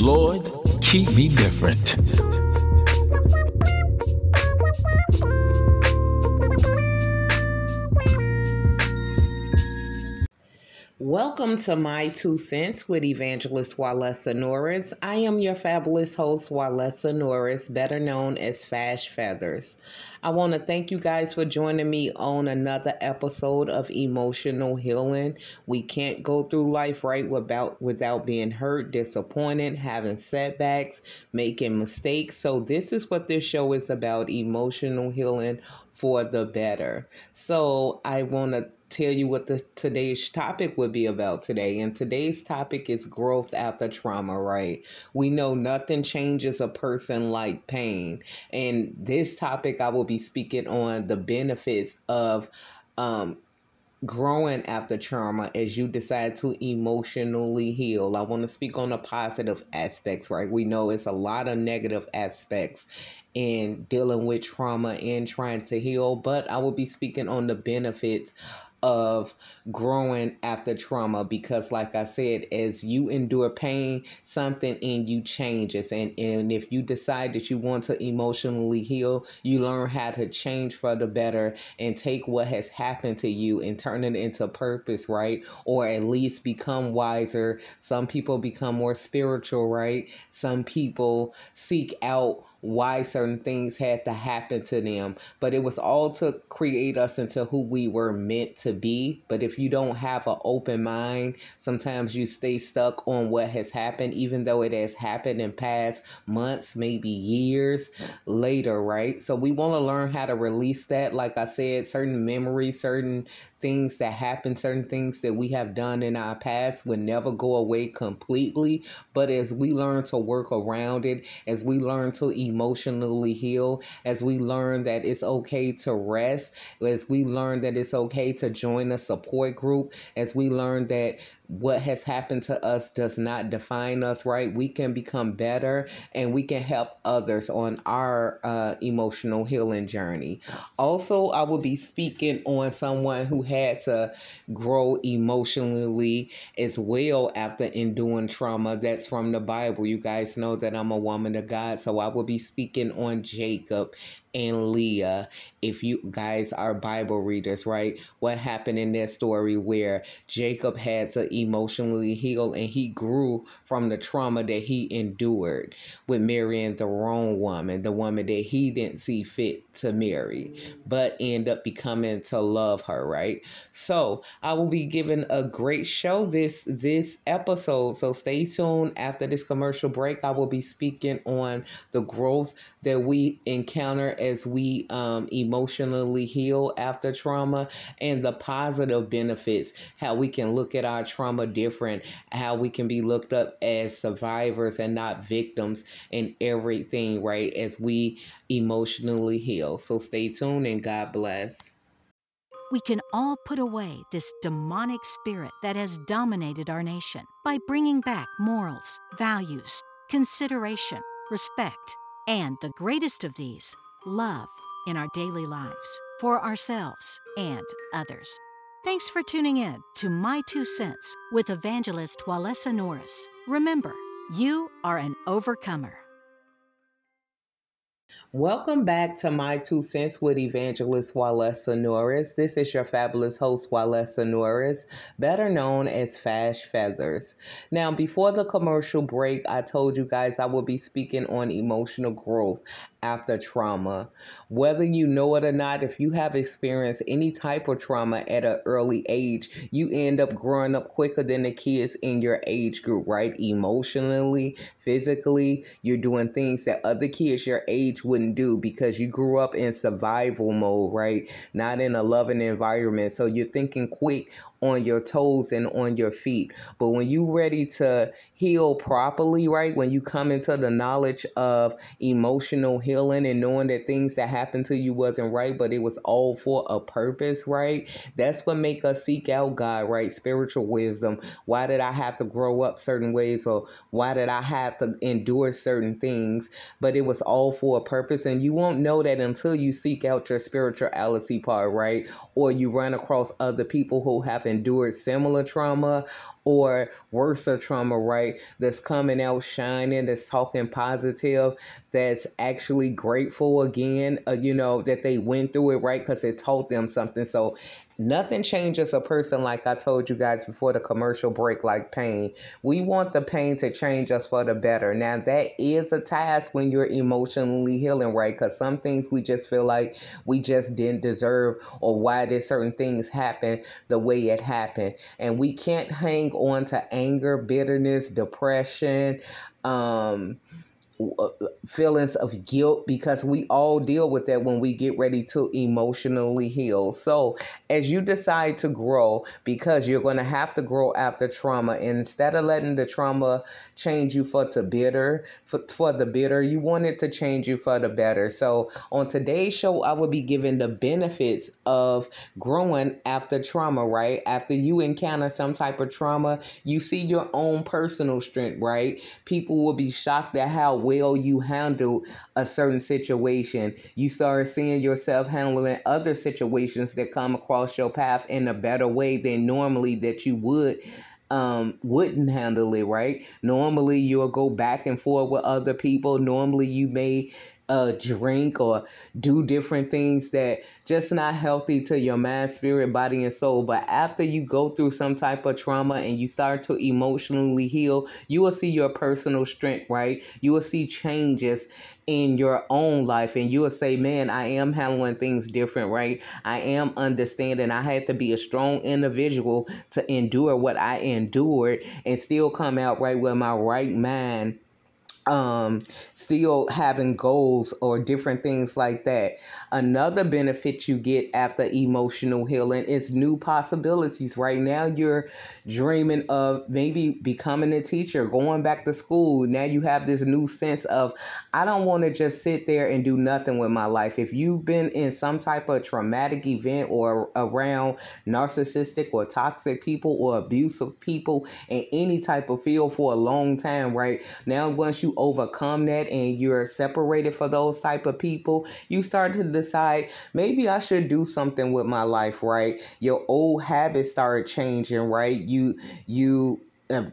Lord, keep me different. Welcome to My Two Cents with Evangelist Walesa Norris. I am your fabulous host, Walesa Norris, better known as Fash Feathers. I want to thank you guys for joining me on another episode of Emotional Healing. We can't go through life right without without being hurt, disappointed, having setbacks, making mistakes. So this is what this show is about, emotional healing for the better. So I want to tell you what the today's topic would be about today. And today's topic is growth after trauma, right? We know nothing changes a person like pain. And this topic I will be speaking on the benefits of um growing after trauma as you decide to emotionally heal. I want to speak on the positive aspects, right? We know it's a lot of negative aspects in dealing with trauma and trying to heal, but I will be speaking on the benefits of growing after trauma because like i said as you endure pain something in you changes. And and if you decide that you want to emotionally heal you learn how to change for the better and take what has happened to you and turn it into purpose right? Or at least become wiser. Some people become more spiritual right? Some people seek out why certain things had to happen to them. But it was all to create us into who we were meant to be. But if you don't have an open mind, sometimes you stay stuck on what has happened, even though it has happened in past months, maybe years later, right? So we want to learn how to release that. Like I said, certain memories, certain things that happen, certain things that we have done in our past would never go away completely. But as we learn to work around it, as we learn to emotionally heal, as we learn that it's okay to rest, as we learn that it's okay to join a support group, as we learn that what has happened to us does not define us, right? We can become better and we can help others on our uh, emotional healing journey. Also, I will be speaking on someone who had to grow emotionally as well after enduring trauma. That's from the Bible. You guys know that I'm a woman of God, so I will be speaking on Jacob and Leah. If you guys are Bible readers, right? What happened in that story where Jacob had to emotionally heal and he grew from the trauma that he endured with marrying the wrong woman, the woman that he didn't see fit to marry, mm-hmm. but end up becoming to love her, right? So I will be giving a great show this this episode. So stay tuned after this commercial break. I will be speaking on the growth that we encounter as we um, emotionally heal after trauma and the positive benefits, how we can look at our trauma different, how we can be looked up as survivors and not victims and everything, right? As we emotionally heal. So stay tuned and God bless. We can all put away this demonic spirit that has dominated our nation by bringing back morals, values, consideration, respect, and the greatest of these, love in our daily lives for ourselves and others. Thanks for tuning in to My Two Cents with evangelist Walesa Norris. Remember, you are an overcomer. Welcome back to My Two Cents with Evangelist Walesa Norris. This is your fabulous host, Walesa Norris, better known as Fash Feathers. Now, before the commercial break, I told you guys I will be speaking on emotional growth after trauma. Whether you know it or not, if you have experienced any type of trauma at an early age, you end up growing up quicker than the kids in your age group, right? Emotionally, physically, you're doing things that other kids your age wouldn't do because you grew up in survival mode, right? Not in a loving environment. So you're thinking quick on your toes and on your feet. But when you ready to heal properly, right? When you come into the knowledge of emotional healing and knowing that things that happened to you wasn't right, but it was all for a purpose, right? That's what make us seek out God, right? Spiritual wisdom. Why did I have to grow up certain ways or why did I have to endure certain things? But it was all for a purpose and you won't know that until you seek out your spirituality part, right? Or you run across other people who have endured similar trauma or worse the trauma, right? That's coming out shining, that's talking positive, that's actually grateful again, uh, you know, that they went through it, right? Because it taught them something. So Nothing changes a person like I told you guys before the commercial break, like pain. We want the pain to change us for the better. Now, that is a task when you're emotionally healing, right? Because some things we just feel like we just didn't deserve, or why did certain things happen the way it happened. And we can't hang on to anger, bitterness, depression, um, Uh, uh, feelings of guilt because we all deal with that when we get ready to emotionally heal. So, as you decide to grow, because you're going to have to grow after trauma, instead of letting the trauma change you for the bitter, for, for the bitter, you want it to change you for the better. So, on today's show, I will be giving the benefits of growing after trauma, right? After you encounter some type of trauma, you see your own personal strength, right? People will be shocked at how well you handle a certain situation. You start seeing yourself handling other situations that come across your path in a better way than normally that you would um wouldn't handle it right normally you'll go back and forth with other people normally you may uh drink or do different things that just not healthy to your mind, spirit, body, and soul. But after you go through some type of trauma and you start to emotionally heal, you will see your personal strength, right? You will see changes in your own life and you will say, Man, I am handling things different, right? I am understanding. I had to be a strong individual to endure what I endured and still come out right with my right mind um, still having goals or different things like that. Another benefit you get after emotional healing is new possibilities. Right now, you're dreaming of maybe becoming a teacher, going back to school. Now you have this new sense of, I don't want to just sit there and do nothing with my life. If you've been in some type of traumatic event or around narcissistic or toxic people or abusive people in any type of field for a long time, right? Now, once you overcome that and you're separated for those type of people, you start to decide maybe I should do something with my life, right? Your old habits start changing, right? You you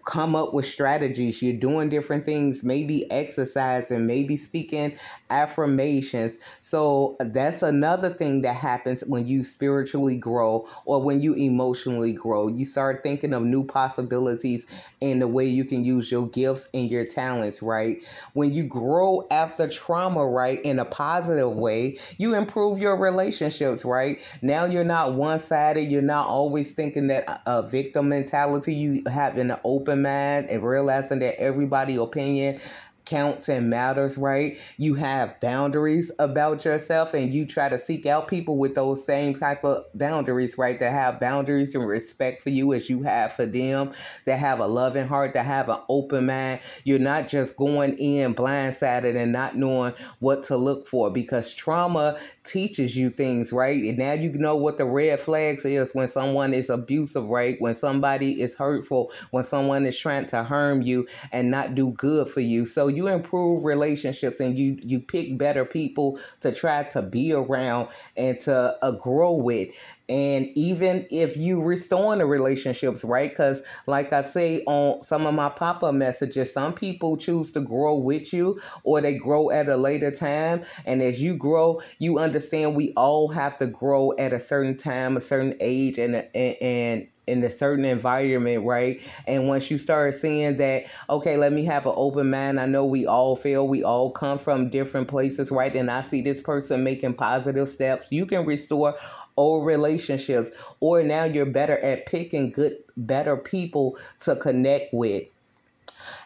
come up with strategies. You're doing different things, maybe exercising, maybe speaking affirmations. So that's another thing that happens when you spiritually grow or when you emotionally grow. You start thinking of new possibilities and the way you can use your gifts and your talents, right? When you grow after trauma, right, in a positive way, you improve your relationships, right? Now you're not one sided. You're not always thinking that uh, a victim mentality. You have an open mind and realizing that everybody opinion counts and matters, right? You have boundaries about yourself and you try to seek out people with those same type of boundaries, right? That have boundaries and respect for you as you have for them, that have a loving heart, that have an open mind. You're not just going in blindsided and not knowing what to look for because trauma teaches you things, right? And now you know what the red flags is when someone is abusive, right? When somebody is hurtful, when someone is trying to harm you and not do good for you. So you improve relationships and you you pick better people to try to be around and to uh, grow with. And even if you restore the relationships right? Because like i say on some of my pop-up messages some people choose to grow with you or they grow at a later time. And as you grow you understand we all have to grow at a certain time a certain age and and, and in a certain environment, right? And once you start seeing that, okay, let me have an open mind. I know we all fail, we all come from different places, right? And I see this person making positive steps. You can restore old relationships, or now you're better at picking good, better people to connect with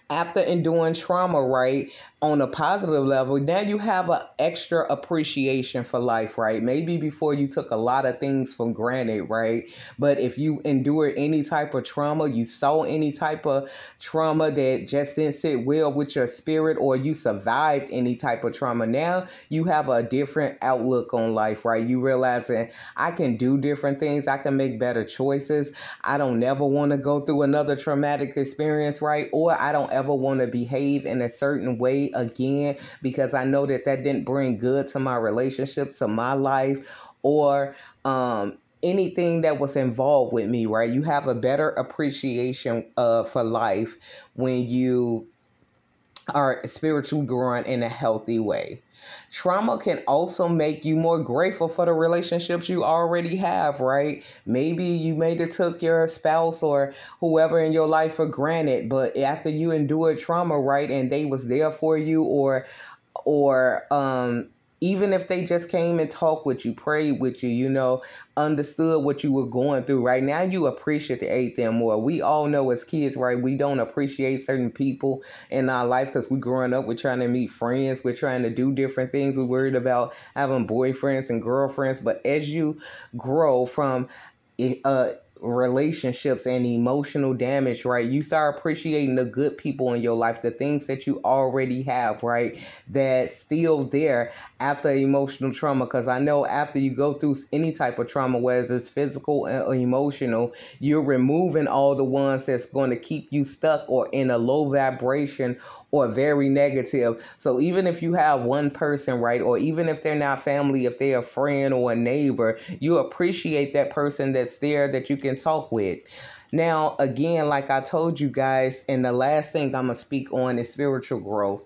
after enduring trauma, right, on a positive level, now you have an extra appreciation for life, right? Maybe before you took a lot of things for granted, right? But if you endured any type of trauma, you saw any type of trauma that just didn't sit well with your spirit, or you survived any type of trauma, now you have a different outlook on life, right? You realize that I can do different things, I can make better choices. I don't never want to go through another traumatic experience, right? Or I don't ever want to behave in a certain way again because I know that that didn't bring good to my relationships, to my life, or um, anything that was involved with me, right? You have a better appreciation uh, for life when you are spiritually growing in a healthy way. Trauma can also make you more grateful for the relationships you already have, right? Maybe you made it took your spouse or whoever in your life for granted, but after you endured trauma, right, and they was there for you or or um even if they just came and talked with you, prayed with you, you know, understood what you were going through, right? Now you appreciate them more. We all know as kids, right? We don't appreciate certain people in our life because we're growing up, we're trying to meet friends, we're trying to do different things. We're worried about having boyfriends and girlfriends. But as you grow from uh, relationships and emotional damage, right? You start appreciating the good people in your life, the things that you already have, right? That's still there after emotional trauma. Because I know after you go through any type of trauma, whether it's physical or emotional, you're removing all the ones that's going to keep you stuck or in a low vibration or very negative. So even if you have one person, right, or even if they're not family, if they're a friend or a neighbor, you appreciate that person that's there that you can talk with. Now, again, like I told you guys, and the last thing I'm going to speak on is spiritual growth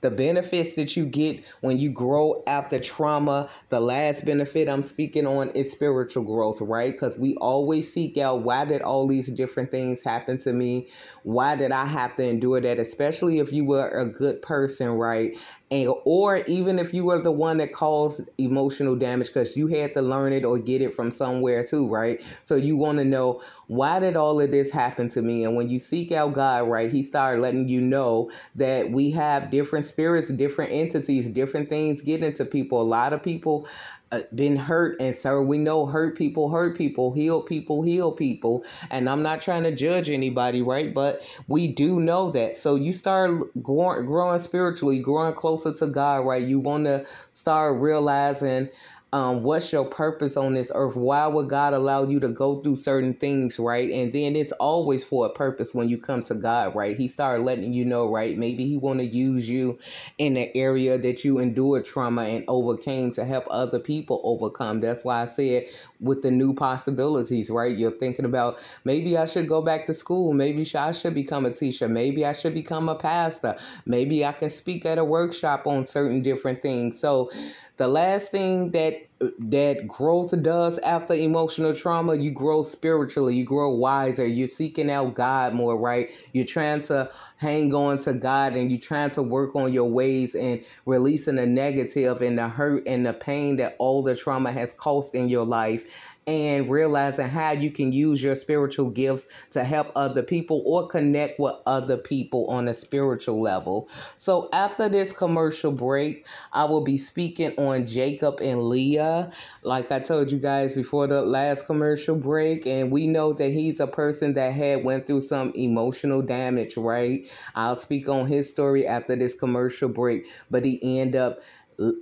the benefits that you get when you grow after trauma the last benefit i'm speaking on is spiritual growth right? Because we always seek out why did all these different things happen to me? Why did i have to endure that? Especially if you were a good person right and or even if you were the one that caused emotional damage because you had to learn it or get it from somewhere too right? So you want to know why did all of this happen to me? And when you seek out god right he started letting you know that we have different spirits different entities different things get into people. A lot of people uh, been hurt. And so we know hurt people hurt people heal people heal people. And i'm not trying to judge anybody right? But we do know that. So you start growing, growing spiritually growing closer to god right? You want to start realizing um, what's your purpose on this earth? Why would God allow you to go through certain things, right? And then it's always for a purpose when you come to God, right? He started letting you know, right? Maybe He want to use you in the area that you endured trauma and overcame to help other people overcome. That's why I said with the new possibilities, right? You're thinking about maybe I should go back to school. Maybe I should become a teacher. Maybe I should become a pastor. Maybe I can speak at a workshop on certain different things. So the last thing that that growth does after emotional trauma, you grow spiritually, you grow wiser, you're seeking out God more, right? You're trying to hang on to God and you're trying to work on your ways and releasing the negative and the hurt and the pain that all the trauma has caused in your life and realizing how you can use your spiritual gifts to help other people or connect with other people on a spiritual level. So, after this commercial break, I will be speaking on Jacob and Leah. Like I told you guys before the last commercial break, and we know that he's a person that had went through some emotional damage, right? I'll speak on his story after this commercial break, but he ended up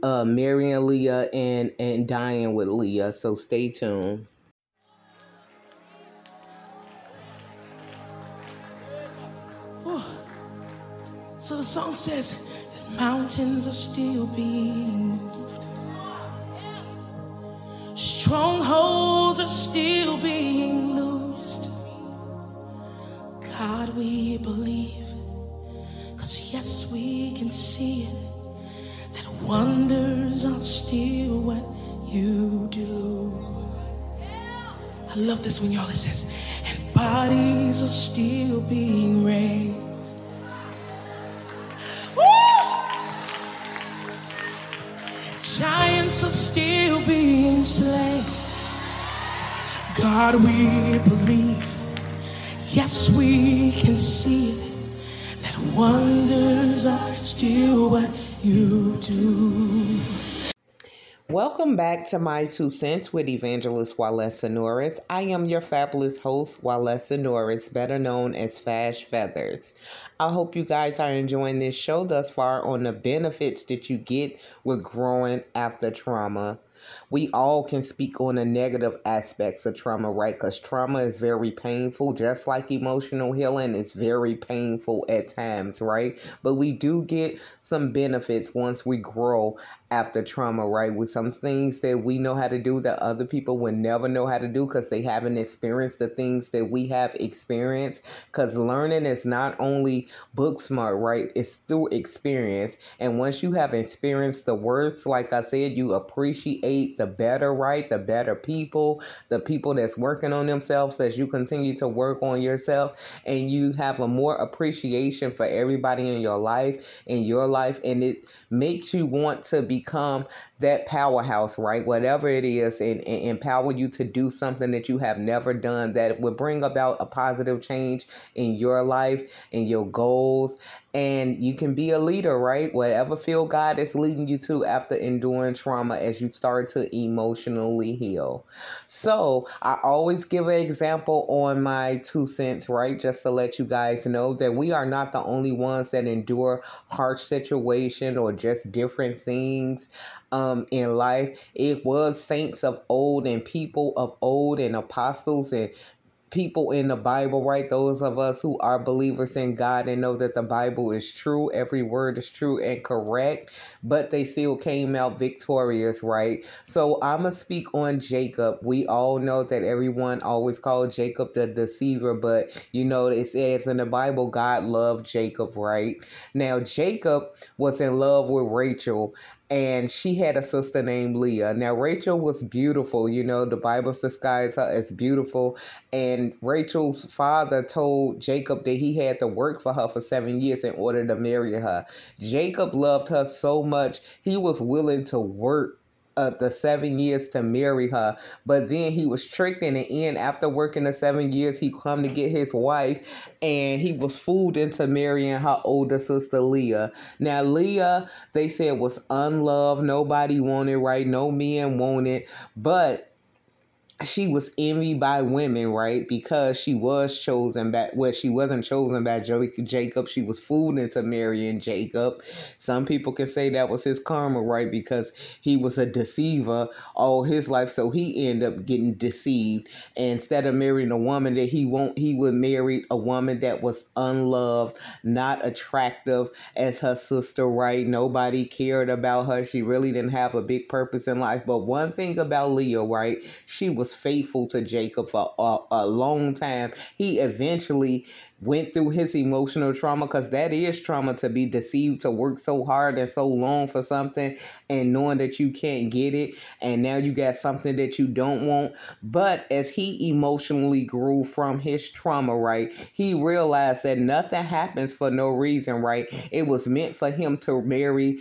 uh, marrying Leah and and dying with Leah. So stay tuned. So the song says that mountains are still being moved, strongholds are still being loosed. God, we believe, because yes, we can see it, wonders are still what you do. I love this when y'all it says, and bodies are still being raised. Giants are still being slain. God, we believe. Yes, we can see it. That wonders are still what you do. Welcome back to My Two Cents with Evangelist Walesa Norris. I am your fabulous host, Walesa Norris, better known as Fash Feathers. I hope you guys are enjoying this show thus far on the benefits that you get with growing after trauma we all can speak on the negative aspects of trauma, right? Because trauma is very painful, just like emotional healing is very painful at times, right? But we do get some benefits once we grow after trauma, right? With some things that we know how to do that other people would never know how to do because they haven't experienced the things that we have experienced. Because learning is not only book smart, right? It's through experience. And once you have experienced the worst, like I said, you appreciate the better, right? The better people, the people that's working on themselves as you continue to work on yourself. And you have a more appreciation for everybody in your life, in your life. And it makes you want to become that powerhouse, right? Whatever it is, and, and empower you to do something that you have never done that will bring about a positive change in your life, and your goals, and you can be a leader, right? Whatever field God is leading you to after enduring trauma as you start to emotionally heal. So, I always give an example on my two cents, right? Just to let you guys know that we are not the only ones that endure harsh situation or just different things um, in life. It was saints of old and people of old and apostles and people in the Bible, right? Those of us who are believers in God and know that the Bible is true, every word is true and correct, but they still came out victorious, right? So I'm going to speak on Jacob. We all know that everyone always called Jacob the deceiver, but you know, it says in the Bible, God loved Jacob, right? Now, Jacob was in love with Rachel, and she had a sister named Leah. Now, Rachel was beautiful. You know, the Bible describes her as beautiful. And Rachel's father told Jacob that he had to work for her for seven years in order to marry her. Jacob loved her so much, he was willing to work the seven years to marry her. But then he was tricked in the end. After working the seven years, he come to get his wife, and he was fooled into marrying her older sister Leah. Now Leah, they said was unloved. Nobody wanted, right? No men wanted, but she was envied by women, right? Because she was chosen by well, she wasn't chosen by Jacob. She was fooled into marrying Jacob. Some people can say that was his karma, right? Because he was a deceiver all his life, so he ended up getting deceived. And instead of marrying a woman that he won't, he would marry a woman that was unloved, not attractive as her sister, right? Nobody cared about her. She really didn't have a big purpose in life. But one thing about Leah, right? She was was faithful to Jacob for a, a long time. He eventually went through his emotional trauma because that is trauma to be deceived to work so hard and so long for something and knowing that you can't get it and now you got something that you don't want but as he emotionally grew from his trauma right he realized that nothing happens for no reason right it was meant for him to marry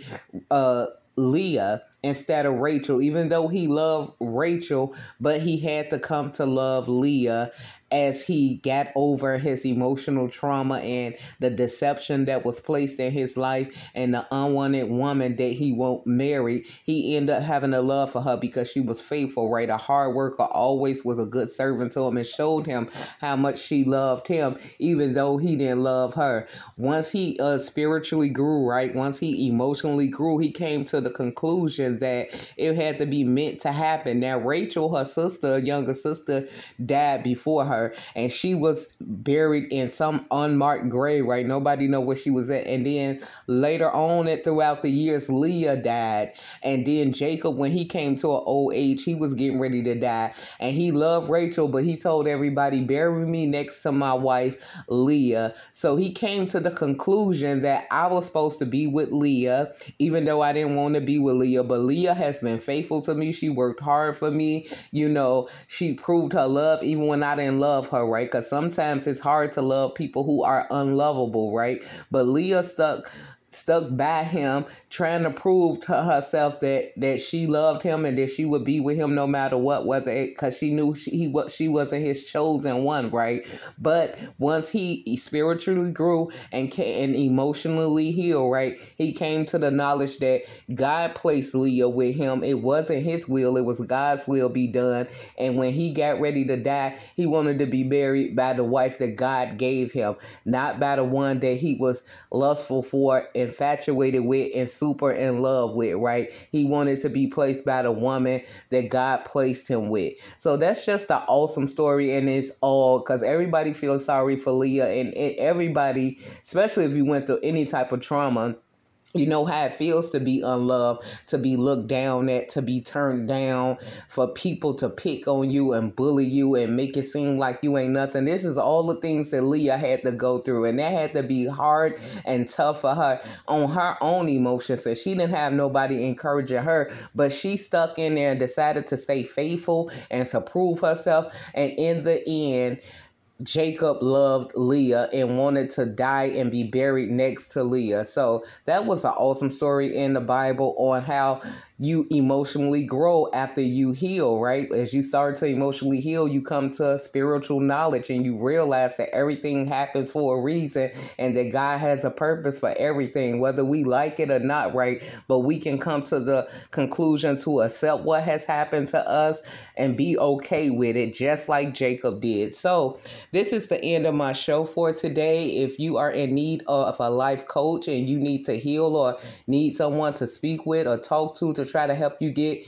uh Leah instead of Rachel, even though he loved Rachel, but he had to come to love Leah as he got over his emotional trauma and the deception that was placed in his life and the unwanted woman that he won't marry, he ended up having a love for her because she was faithful, right? A hard worker, always was a good servant to him and showed him how much she loved him, even though he didn't love her. Once he uh, spiritually grew, right? Once he emotionally grew, he came to the conclusion that it had to be meant to happen. Now, Rachel, her sister, younger sister, died before her her and she was buried in some unmarked grave right? Nobody know where she was at. And then later on it throughout the years leah died. And then jacob when he came to an old age he was getting ready to die. And he loved rachel but he told everybody bury me next to my wife leah. So he came to the conclusion that i was supposed to be with leah even though i didn't want to be with leah but leah has been faithful to me. She worked hard for me you know. She proved her love even when I didn't love her, right? Because sometimes it's hard to love people who are unlovable, right? But Leah stuck stuck by him trying to prove to herself that that she loved him and that she would be with him no matter what whether because she knew she he what she wasn't his chosen one right? But once he, he spiritually grew and came, and emotionally healed right he came to the knowledge that god placed leah with him. It wasn't his will it was god's will be done. And when he got ready to die he wanted to be buried by the wife that god gave him not by the one that he was lustful for infatuated with and super in love with, right? He wanted to be placed by the woman that God placed him with. So that's just an awesome story, and it's all because everybody feels sorry for Leah, and everybody, especially if you went through any type of trauma you know how it feels to be unloved, to be looked down at, to be turned down, for people to pick on you and bully you and make it seem like you ain't nothing. This is all the things that Leah had to go through, and that had to be hard and tough for her on her own emotions. And she didn't have nobody encouraging her, but she stuck in there and decided to stay faithful and to prove herself. And in the end, Jacob loved Leah and wanted to die and be buried next to Leah. So that was an awesome story in the Bible on how you emotionally grow after you heal, right? As you start to emotionally heal, you come to spiritual knowledge and you realize that everything happens for a reason and that God has a purpose for everything, whether we like it or not, right? But we can come to the conclusion to accept what has happened to us and be okay with it, just like Jacob did. So, this is the end of my show for today. If you are in need of a life coach and you need to heal or need someone to speak with or talk to to try to help you get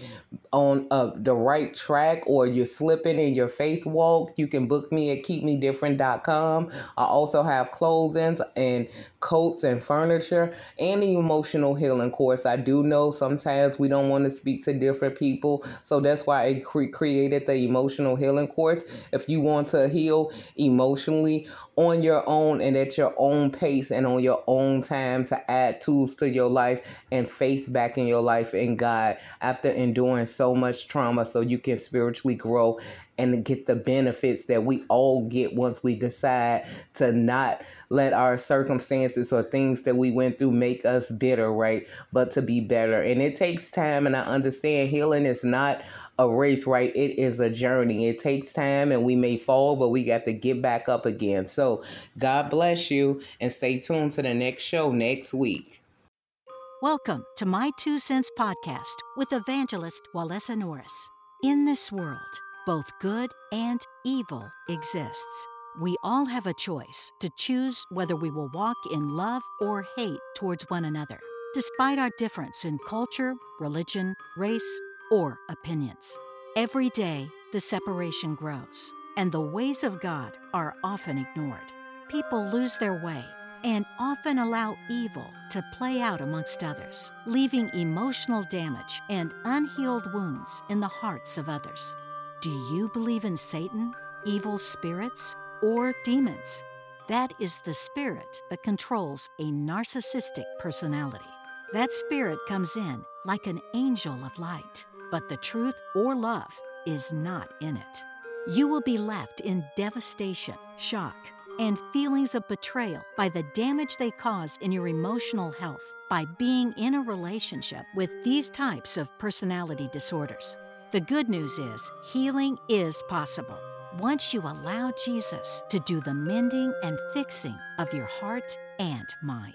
on uh, the right track or you're slipping in your faith walk, you can book me at keepmedifferent.com. I also have clothing and coats and furniture and the emotional healing course. I do know sometimes we don't want to speak to different people, so that's why I cre- created the emotional healing course. If you want to heal emotionally on your own and at your own pace and on your own time to add tools to your life and faith back in your life in God after enduring so much trauma so you can spiritually grow and get the benefits that we all get once we decide to not let our circumstances or things that we went through make us bitter, right? But to be better. And it takes time, and I understand healing is not a race, right? It is a journey. It takes time and we may fall, but we got to get back up again. So, God bless you and stay tuned to the next show next week. Welcome to My Two Cents podcast with evangelist Walesa Norris. In this world, both good and evil exists. We all have a choice to choose whether we will walk in love or hate towards one another, despite our difference in culture, religion, race, or opinions. Every day, the separation grows, and the ways of God are often ignored. People lose their way and often allow evil to play out amongst others, leaving emotional damage and unhealed wounds in the hearts of others. Do you believe in Satan, evil spirits, or demons? That is the spirit that controls a narcissistic personality. That spirit comes in like an angel of light but the truth or love is not in it. You will be left in devastation, shock, and feelings of betrayal by the damage they cause in your emotional health by being in a relationship with these types of personality disorders. The good news is healing is possible once you allow Jesus to do the mending and fixing of your heart and mind.